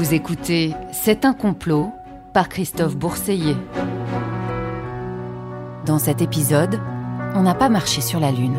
Vous écoutez C'est un complot par Christophe Bourseiller. Dans cet épisode, on n'a pas marché sur la Lune.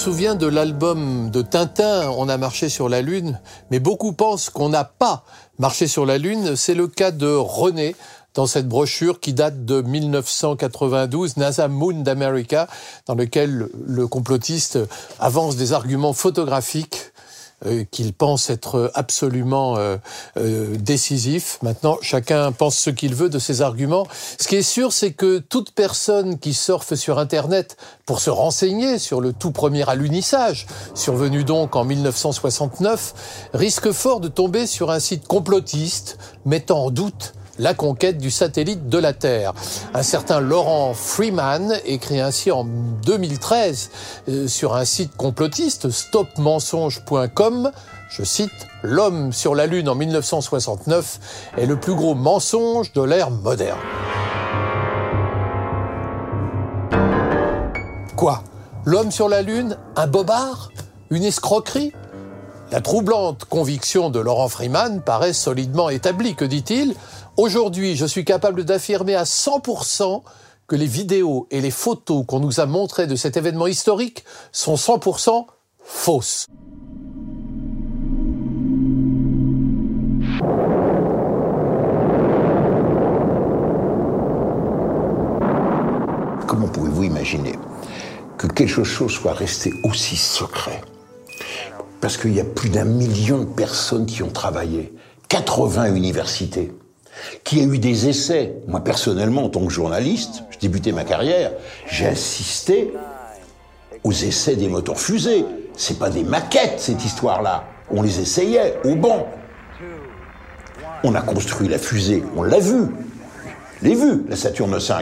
Souvient de l'album de Tintin, On a marché sur la Lune, mais beaucoup pensent qu'on n'a pas marché sur la Lune. C'est le cas de René dans cette brochure qui date de 1992, NASA Moon d'America, dans lequel le complotiste avance des arguments photographiques euh, qu'il pense être absolument euh, euh, décisif. Maintenant, chacun pense ce qu'il veut de ces arguments. Ce qui est sûr, c'est que toute personne qui surfe sur Internet pour se renseigner sur le tout premier alunissage, survenu donc en 1969, risque fort de tomber sur un site complotiste mettant en doute la conquête du satellite de la Terre. Un certain Laurent Freeman écrit ainsi en 2013 euh, sur un site complotiste, stopmensonge.com, je cite, L'homme sur la Lune en 1969 est le plus gros mensonge de l'ère moderne. Quoi? L'homme sur la Lune Un bobard? Une escroquerie? La troublante conviction de Laurent Freeman paraît solidement établie, que dit-il? Aujourd'hui, je suis capable d'affirmer à 100% que les vidéos et les photos qu'on nous a montrées de cet événement historique sont 100% fausses. Comment pouvez-vous imaginer que quelque chose soit resté aussi secret? Parce qu'il y a plus d'un million de personnes qui ont travaillé, 80 universités qui a eu des essais. Moi, personnellement, en tant que journaliste, je débutais ma carrière, j'ai assisté aux essais des moteurs fusées. C'est pas des maquettes, cette histoire-là. On les essayait au banc. On a construit la fusée, on l'a vu. L'ai vu, la Saturne V.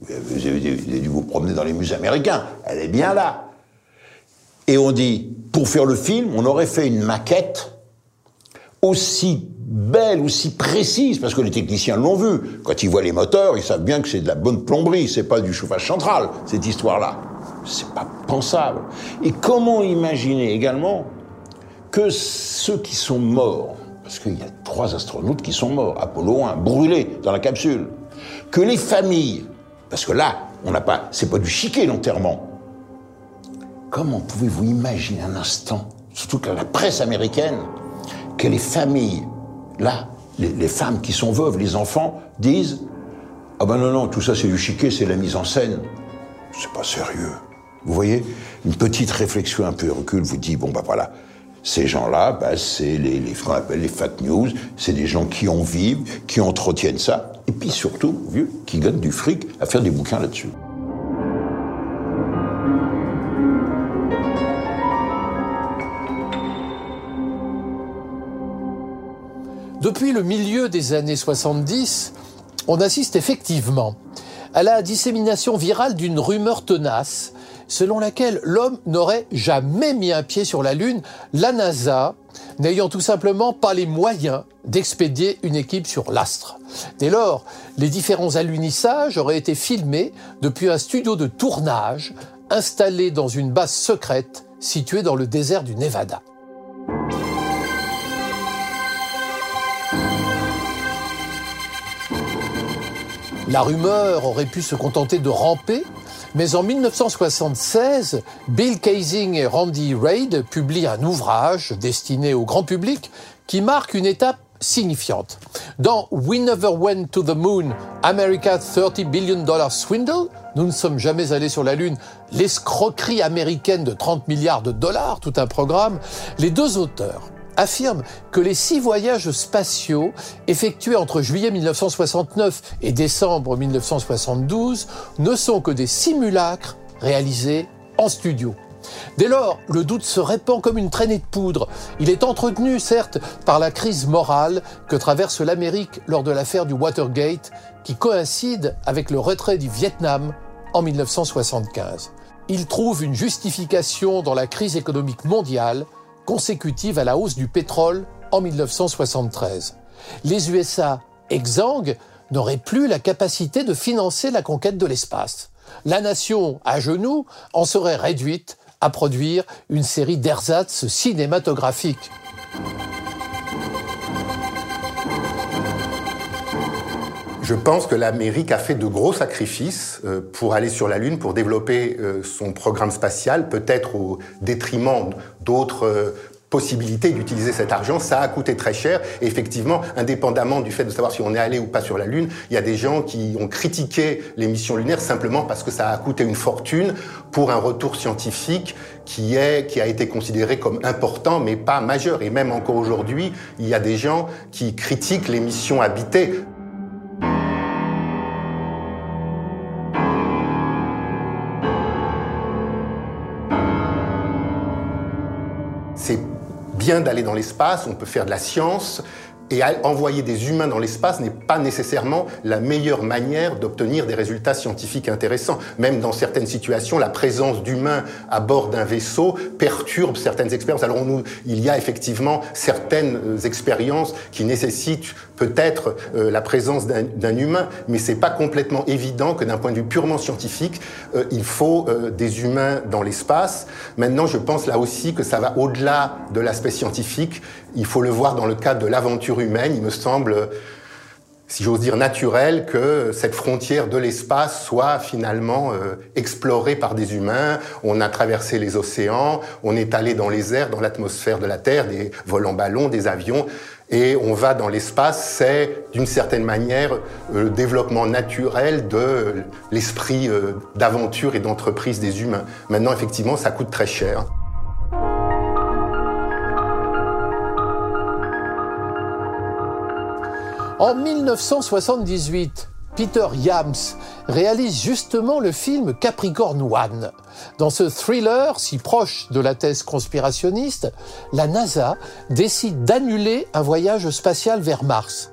Vous avez dû vous promener dans les musées américains. Elle est bien là. Et on dit, pour faire le film, on aurait fait une maquette aussi belle, aussi précise, parce que les techniciens l'ont vu. Quand ils voient les moteurs, ils savent bien que c'est de la bonne plomberie, c'est pas du chauffage central, cette histoire-là. C'est pas pensable. Et comment imaginer également que ceux qui sont morts, parce qu'il y a trois astronautes qui sont morts, Apollo 1, brûlés dans la capsule, que les familles, parce que là, on n'a pas, c'est pas du chiquet l'enterrement. Comment pouvez-vous imaginer un instant, surtout que la presse américaine, que les familles Là, les, femmes qui sont veuves, les enfants, disent Ah ben non, non, tout ça c'est du chiquet, c'est la mise en scène. C'est pas sérieux. Vous voyez Une petite réflexion un peu recul vous dit Bon ben voilà, ces gens-là, ben, c'est les, les, ce qu'on appelle les fake news, c'est des gens qui en vivent, qui entretiennent ça, et puis surtout, vieux, qui gagnent du fric à faire des bouquins là-dessus. Depuis le milieu des années 70, on assiste effectivement à la dissémination virale d'une rumeur tenace selon laquelle l'homme n'aurait jamais mis un pied sur la Lune, la NASA n'ayant tout simplement pas les moyens d'expédier une équipe sur l'astre. Dès lors, les différents alunissages auraient été filmés depuis un studio de tournage installé dans une base secrète située dans le désert du Nevada. La rumeur aurait pu se contenter de ramper, mais en 1976, Bill Kaysing et Randy Reid publient un ouvrage destiné au grand public qui marque une étape signifiante. Dans We Never Went to the Moon, America's 30 Billion Dollar Swindle, nous ne sommes jamais allés sur la Lune, l'escroquerie américaine de 30 milliards de dollars, tout un programme, les deux auteurs affirme que les six voyages spatiaux effectués entre juillet 1969 et décembre 1972 ne sont que des simulacres réalisés en studio. Dès lors, le doute se répand comme une traînée de poudre. Il est entretenu, certes, par la crise morale que traverse l'Amérique lors de l'affaire du Watergate, qui coïncide avec le retrait du Vietnam en 1975. il trouve une justification dans la crise économique mondiale consécutive à la hausse du pétrole en 1973. Les USA, exsangues, n'auraient plus la capacité de financer la conquête de l'espace. La nation, à genoux, en serait réduite à produire une série d'ersatz cinématographiques. Je pense que l'Amérique a fait de gros sacrifices euh, pour aller sur la Lune, pour développer euh, son programme spatial, peut-être au détriment d'autres euh, possibilité d'utiliser cet argent, ça a coûté très cher. Et effectivement, indépendamment du fait de savoir si on est allé ou pas sur la Lune, il y a des gens qui ont critiqué les missions lunaires simplement parce que ça a coûté une fortune pour un retour scientifique qui est qui a été considéré comme important mais pas majeur. Et même encore aujourd'hui, il y a des gens qui critiquent les missions habitées. C'est bien d'aller dans l'espace, on peut faire de la science, et envoyer des humains dans l'espace n'est pas nécessairement la meilleure manière d'obtenir des résultats scientifiques intéressants. Même dans certaines situations, la présence d'humains à bord d'un vaisseau perturbe certaines expériences. Alors nous, il y a effectivement certaines euh, expériences qui nécessitent peut-être euh, la présence d'un humain, mais c'est pas complètement évident que d'un point de vue purement scientifique, euh, il faut des humains dans l'espace. Maintenant, je pense là aussi que ça va au-delà de l'aspect scientifique. Il faut le voir dans le cadre de l'aventure humaine, il me semble, si j'ose dire, naturel que cette frontière de l'espace soit finalement euh, explorée par des humains. On a traversé les océans, on est allé dans les airs, dans l'atmosphère de la Terre, des vols en ballon, des avions, et on va dans l'espace. C'est d'une certaine manière euh, le développement naturel de l'esprit euh, d'aventure et d'entreprise des humains. Maintenant, effectivement, ça coûte très cher. En 1978, Peter Yams réalise justement le film Capricorn One. Dans ce thriller si proche de la thèse conspirationniste, la NASA décide d'annuler un voyage spatial vers Mars.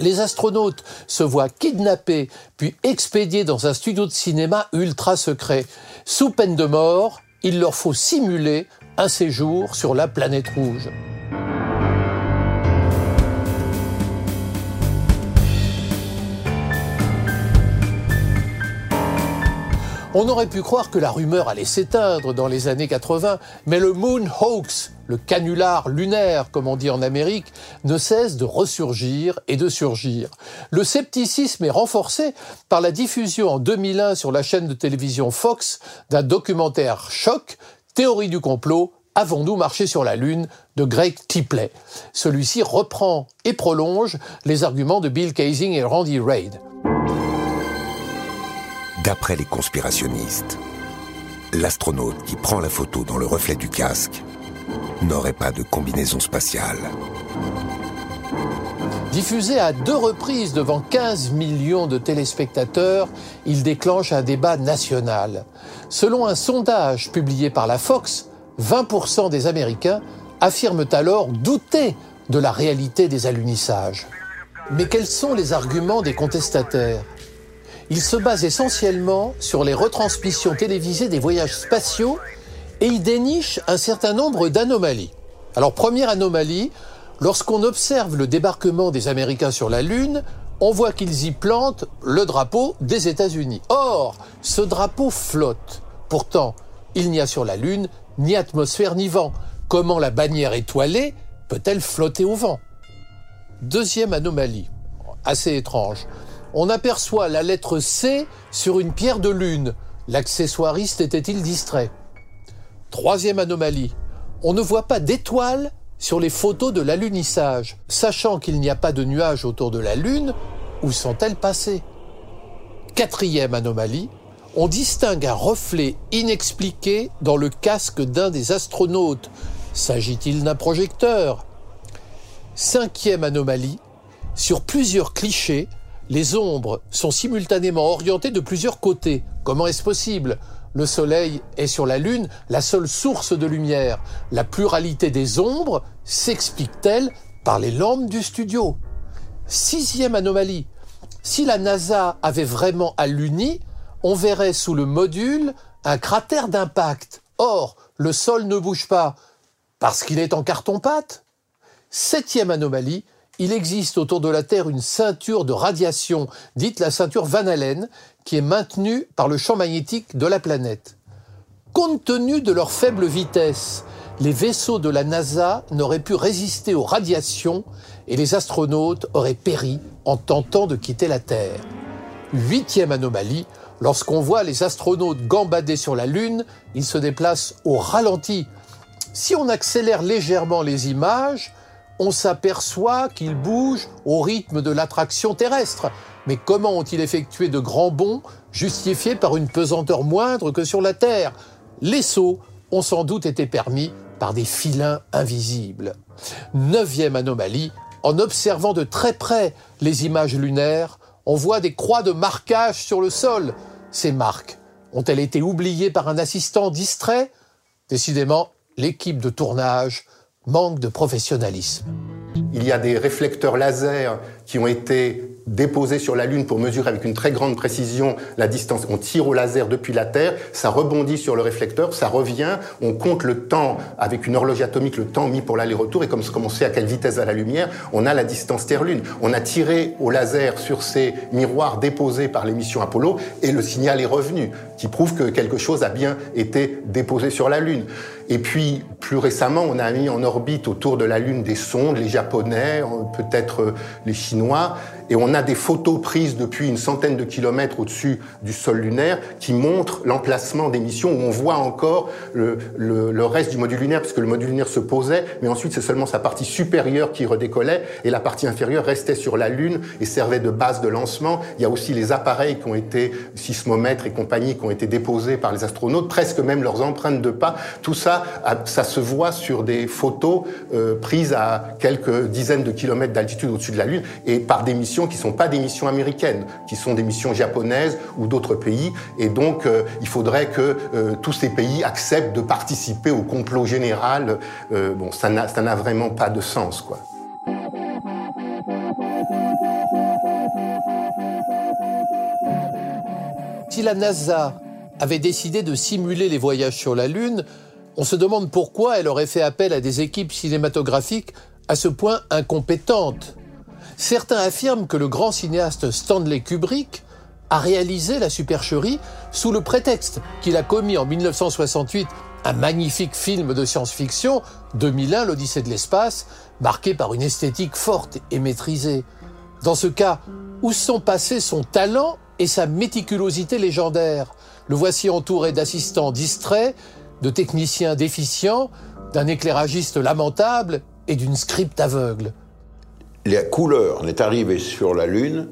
Les astronautes se voient kidnappés puis expédiés dans un studio de cinéma ultra secret. Sous peine de mort, il leur faut simuler un séjour sur la planète rouge. On aurait pu croire que la rumeur allait s'éteindre dans les années 80, mais le Moon Hoax, le canular lunaire comme on dit en Amérique, ne cesse de ressurgir et de surgir. Le scepticisme est renforcé par la diffusion en 2001 sur la chaîne de télévision Fox d'un documentaire choc, Théorie du complot, Avons-nous marché sur la Lune de Greg Tipley. Celui-ci reprend et prolonge les arguments de Bill Kaysing et Randy Reid. D'après les conspirationnistes, l'astronaute qui prend la photo dans le reflet du casque n'aurait pas de combinaison spatiale. Diffusé à deux reprises devant 15 millions de téléspectateurs, il déclenche un débat national. Selon un sondage publié par la Fox, 20% des Américains affirment alors douter de la réalité des alunissages. Mais quels sont les arguments des contestataires il se base essentiellement sur les retransmissions télévisées des voyages spatiaux et il déniche un certain nombre d'anomalies. Alors première anomalie, lorsqu'on observe le débarquement des Américains sur la Lune, on voit qu'ils y plantent le drapeau des États-Unis. Or, ce drapeau flotte. Pourtant, il n'y a sur la Lune ni atmosphère ni vent. Comment la bannière étoilée peut-elle flotter au vent? Deuxième anomalie, assez étrange on aperçoit la lettre C sur une pierre de lune. L'accessoiriste était-il distrait? Troisième anomalie, on ne voit pas d'étoiles sur les photos de l'alunissage. Sachant qu'il n'y a pas de nuages autour de la Lune, où sont-elles passées? Quatrième anomalie, on distingue un reflet inexpliqué dans le casque d'un des astronautes. S'agit-il d'un projecteur? Cinquième anomalie, sur plusieurs clichés, les ombres sont simultanément orientées de plusieurs côtés. Comment est-ce possible? Le Soleil est sur la Lune la seule source de lumière. La pluralité des ombres s'explique-t-elle par les lampes du studio? Sixième anomalie. Si la NASA avait vraiment alluni, on verrait sous le module un cratère d'impact. Or, le sol ne bouge pas parce qu'il est en carton-pâte? Septième anomalie, il existe autour de la Terre une ceinture de radiation, dite la ceinture Van Allen, qui est maintenue par le champ magnétique de la planète. Compte tenu de leur faible vitesse, les vaisseaux de la NASA n'auraient pu résister aux radiations et les astronautes auraient péri en tentant de quitter la Terre. Huitième anomalie, lorsqu'on voit les astronautes gambader sur la Lune, ils se déplacent au ralenti. Si on accélère légèrement les images, on s'aperçoit qu'ils bougent au rythme de l'attraction terrestre. Mais comment ont-ils effectué de grands bonds justifiés par une pesanteur moindre que sur la Terre? Les sauts ont sans doute été permis par des filins invisibles. Neuvième anomalie, en observant de très près les images lunaires, on voit des croix de marquage sur le sol. Ces marques ont-elles été oubliées par un assistant distrait? Décidément, l'équipe de tournage manque de professionnalisme. Il y a des réflecteurs laser qui ont été déposés sur la Lune pour mesurer avec une très grande précision la distance. On tire au laser depuis la Terre, ça rebondit sur le réflecteur, ça revient, on compte le temps avec une horloge atomique, le temps mis pour l'aller-retour, et comme, on sait à quelle vitesse va la lumière, on a la distance Terre-Lune. On a tiré au laser sur ces miroirs déposés par les missions Apollo, et le signal est revenu, qui prouve que quelque chose a bien été déposé sur la Lune. Et puis, plus récemment, on a mis en orbite autour de la Lune des sondes, les Japonais, peut-être les Chinois, et on a des photos prises depuis une centaine de kilomètres au-dessus du sol lunaire qui montrent l'emplacement des missions où on voit encore le, le, reste du module lunaire, puisque le module lunaire se posait, mais ensuite c'est seulement sa partie supérieure qui redécollait, et la partie inférieure restait sur la Lune et servait de base de lancement. Il y a aussi les appareils qui ont été, sismomètres et compagnie, qui ont été déposés par les astronautes, presque même leurs empreintes de pas. Tout ça, ça se voit sur des photos euh, prises à quelques dizaines de kilomètres d'altitude au-dessus de la Lune, et par des missions qui ne sont pas des missions américaines, qui sont des missions japonaises ou d'autres pays. Et donc, euh, il faudrait que euh, tous ces pays acceptent de participer au complot général. Bon, ça n'a vraiment pas de sens, quoi. Si la NASA avait décidé de simuler les voyages sur la Lune, on se demande pourquoi elle aurait fait appel à des équipes cinématographiques à ce point incompétentes. Certains affirment que le grand cinéaste Stanley Kubrick a réalisé la supercherie sous le prétexte qu'il a commis en 1968 un magnifique film de science-fiction, 2001, l'Odyssée de l'espace, marqué par une esthétique forte et maîtrisée. Dans ce cas, où sont passés son talent et sa méticulosité légendaire Le voici entouré d'assistants distraits, de techniciens déficients, d'un éclairagiste lamentable et d'une script aveugle la couleur n'est arrivée sur la Lune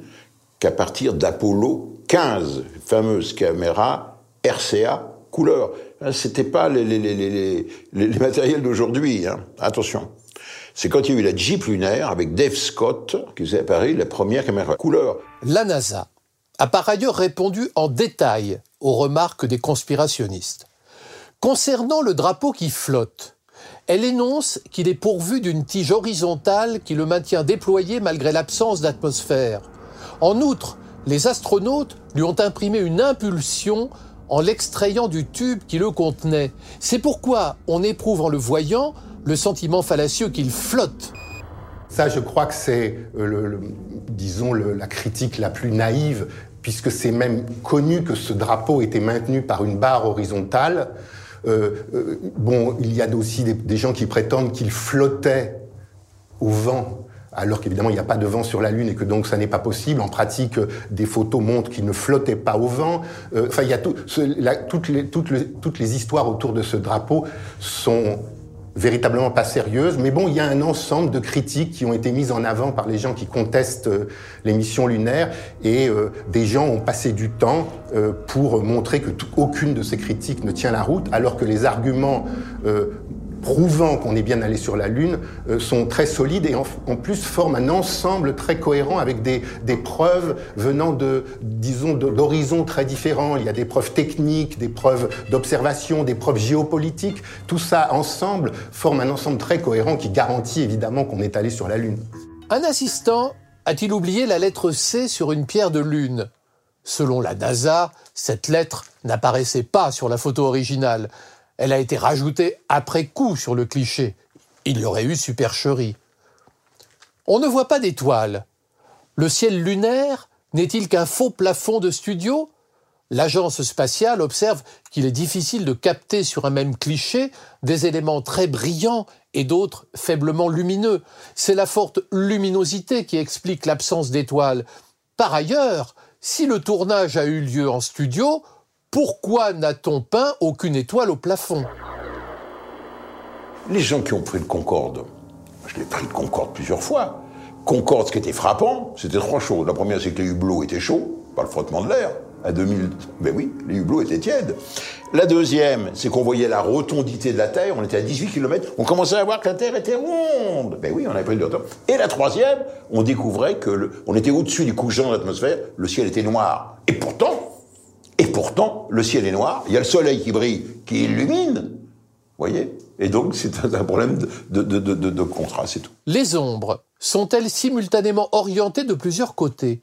qu'à partir d'Apollo 15, fameuse caméra RCA couleur. C'était pas les, les, matériels d'aujourd'hui, hein. attention. C'est quand il y a eu la Jeep lunaire avec Dave Scott qui faisait à Paris la première caméra couleur. La NASA a par ailleurs répondu en détail aux remarques des conspirationnistes. Concernant le drapeau qui flotte, elle énonce qu'il est pourvu d'une tige horizontale qui le maintient déployé malgré l'absence d'atmosphère. En outre, les astronautes lui ont imprimé une impulsion en l'extrayant du tube qui le contenait. C'est pourquoi on éprouve en le voyant le sentiment fallacieux qu'il flotte. Ça, je crois que c'est, euh, disons, la critique la plus naïve, puisque c'est même connu que ce drapeau était maintenu par une barre horizontale. Euh, euh, bon, il y a aussi des, gens qui prétendent qu'il flottait au vent alors qu'évidemment il n'y a pas de vent sur la Lune et que donc ça n'est pas possible. En pratique, des photos montrent qu'il ne flottait pas au vent. Euh, enfin, il y a tout, toutes, les, toutes, les, histoires autour de ce drapeau sont véritablement pas sérieuse, mais bon, il y a un ensemble de critiques qui ont été mises en avant par les gens qui contestent euh, les missions et euh, des gens ont passé du temps euh, pour montrer que aucune de ces critiques ne tient la route, alors que les arguments prouvant qu'on est bien allé sur la Lune euh, sont très solides et en, plus forment un ensemble très cohérent avec des, des preuves venant de, disons, d'horizons très différents. Il y a des preuves techniques, des preuves d'observation, des preuves géopolitiques. Tout ça ensemble forme un ensemble très cohérent qui garantit évidemment qu'on est allé sur la Lune. Un assistant a-t-il oublié la lettre C sur une pierre de lune? Selon la NASA, cette lettre n'apparaissait pas sur la photo originale. Elle a été rajoutée après coup sur le cliché. Il y aurait eu supercherie. On ne voit pas d'étoiles. Le ciel lunaire n'est-il qu'un faux plafond de studio? L'agence spatiale observe qu'il est difficile de capter sur un même cliché des éléments très brillants et d'autres faiblement lumineux. C'est la forte luminosité qui explique l'absence d'étoiles. Par ailleurs, si le tournage a eu lieu en studio, pourquoi n'a-t-on peint aucune étoile au plafond? Les gens qui ont pris le Concorde, je l'ai pris le Concorde plusieurs fois. Concorde, ce qui était frappant, c'était trois choses. La première, c'est que les hublots étaient chauds, par le frottement de l'air à 2000. Ben oui, les hublots étaient tièdes. La deuxième, c'est qu'on voyait la rotondité de la Terre. On était à 18 km. On commençait à voir que la Terre était ronde. Ben oui, on avait pris du retard. Et la troisième, on découvrait que le, on était au-dessus du couchant de l'atmosphère. Le ciel était noir. Et pourtant, et pourtant, le ciel est noir. Il y a le soleil qui brille, qui illumine. Voyez Et donc, c'est un problème de, de contraste, c'est tout. Les ombres sont-elles simultanément orientées de plusieurs côtés?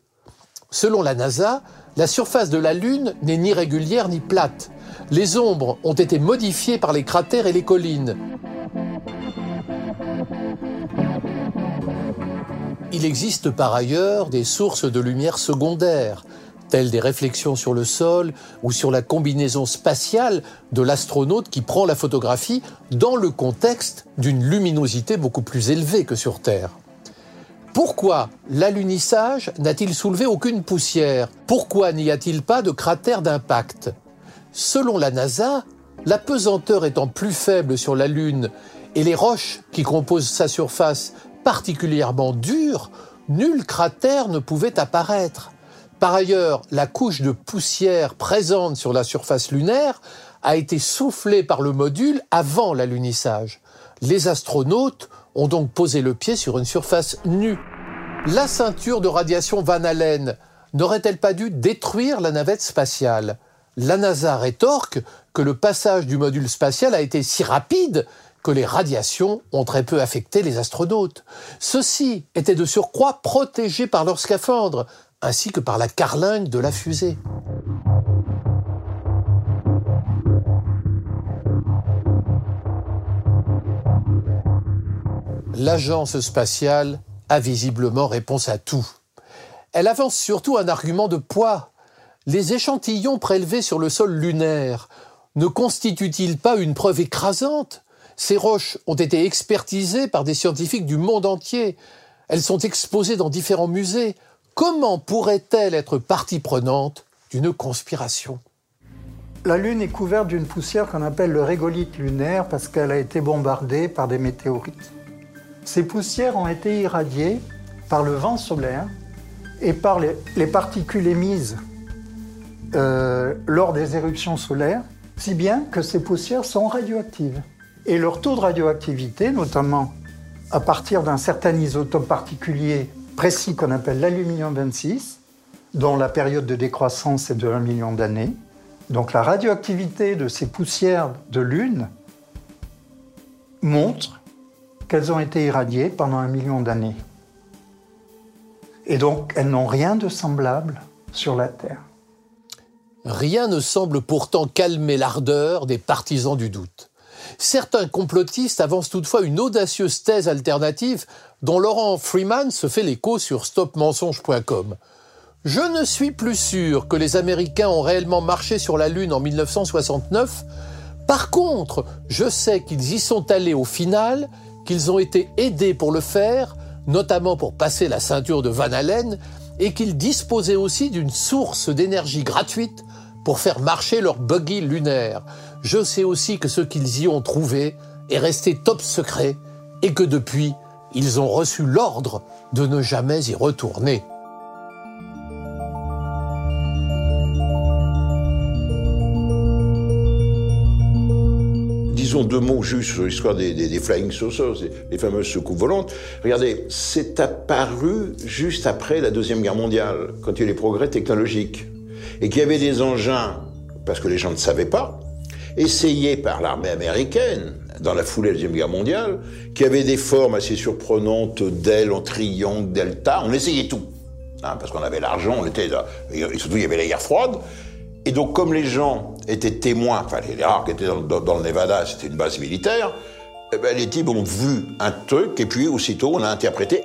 Selon la NASA, la surface de la Lune n'est ni régulière ni plate. Les ombres ont été modifiées par les cratères et les collines. Il existe par ailleurs des sources de lumière secondaires, telles des réflexions sur le sol ou sur la combinaison spatiale de l'astronaute qui prend la photographie dans le contexte d'une luminosité beaucoup plus élevée que sur Terre. Pourquoi l'alunissage n'a-t-il soulevé aucune poussière? Pourquoi n'y a-t-il pas de cratère d'impact? Selon la NASA, la pesanteur étant plus faible sur la Lune et les roches qui composent sa surface particulièrement dures, nul cratère ne pouvait apparaître. Par ailleurs, la couche de poussière présente sur la surface lunaire a été soufflée par le module avant l'alunissage. Les astronautes ont donc posé le pied sur une surface nue. La ceinture de radiation Van Allen n'aurait-elle pas dû détruire la navette spatiale? La NASA rétorque que le passage du module spatial a été si rapide que les radiations ont très peu affecté les astronautes. Ceux-ci étaient de surcroît protégés par leur scaphandre, ainsi que par la carlingue de la fusée. L'agence spatiale a visiblement réponse à tout. Elle avance surtout un argument de poids. Les échantillons prélevés sur le sol lunaire ne constituent-ils pas une preuve écrasante? Ces roches ont été expertisées par des scientifiques du monde entier. Elles sont exposées dans différents musées. Comment pourrait-elle être partie prenante d'une conspiration? La Lune est couverte d'une poussière qu'on appelle le régolithe lunaire parce qu'elle a été bombardée par des météorites. Ces poussières ont été irradiées par le vent solaire et par les, particules émises euh, lors des éruptions solaires, si bien que ces poussières sont radioactives. Et leur taux de radioactivité, notamment à partir d'un certain isotope particulier précis qu'on appelle l'aluminium 26, dont la période de décroissance est de 1 million d'années, donc la radioactivité de ces poussières de Lune montre qu'elles ont été irradiées pendant un million d'années. Et donc, elles n'ont rien de semblable sur la Terre. Rien ne semble pourtant calmer l'ardeur des partisans du doute. Certains complotistes avancent toutefois une audacieuse thèse alternative dont Laurent Freeman se fait l'écho sur stopmensonge.com. Je ne suis plus sûr que les Américains ont réellement marché sur la Lune en 1969. Par contre, je sais qu'ils y sont allés au final qu'ils ont été aidés pour le faire, notamment pour passer la ceinture de Van Allen, et qu'ils disposaient aussi d'une source d'énergie gratuite pour faire marcher leur buggy lunaire. Je sais aussi que ce qu'ils y ont trouvé est resté top secret et que depuis, ils ont reçu l'ordre de ne jamais y retourner. disons deux mots juste sur l'histoire des, flying saucers, les fameuses soucoupes volantes. Regardez, c'est apparu juste après la Deuxième Guerre mondiale, quand il y a eu les progrès technologiques. Et qu'il y avait des engins, parce que les gens ne savaient pas, essayés par l'armée américaine dans la foulée de la Deuxième Guerre mondiale, qui avaient des formes assez surprenantes d'ailes en triangle, delta. On essayait tout. hein, parce qu'on avait l'argent, on était, et surtout il y avait la guerre froide. Et donc comme les gens étaient témoins, enfin les rares qui étaient dans, dans le Nevada, c'était une base militaire, eh ben, les types ont vu un truc et puis aussitôt on a interprété.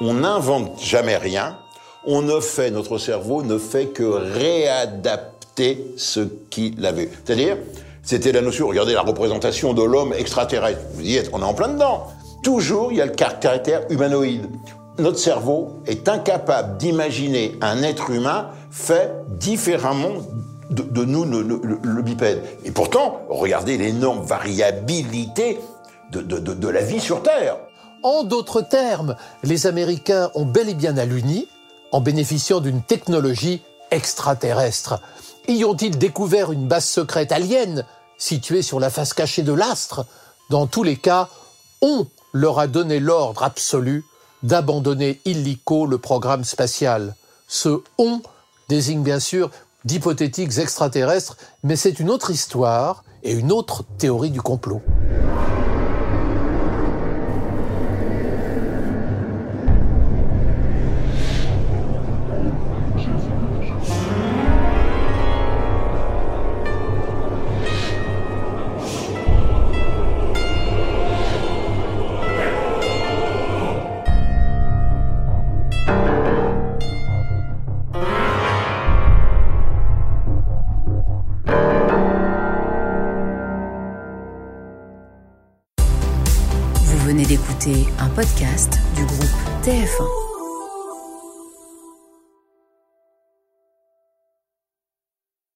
On n'invente jamais rien, on ne fait, notre cerveau ne fait que réadapter ce qu'il a vu. C'est-à-dire, c'était la notion, regardez la représentation de l'homme extraterrestre. Vous y êtes, on est en plein dedans. Toujours, il y a le caractère humanoïde. Notre cerveau est incapable d'imaginer un être humain fait différemment de, nous, le, bipède. Et pourtant, regardez l'énorme variabilité de, de, la vie sur Terre. En d'autres termes, les Américains ont bel et bien alluni en bénéficiant d'une technologie extraterrestre. Y ont-ils découvert une base secrète alien située sur la face cachée de l'astre? Dans tous les cas, on leur a donné l'ordre absolu d'abandonner illico le programme spatial. Ce on désigne bien sûr d'hypothétiques extraterrestres, mais c'est une autre histoire et une autre théorie du complot.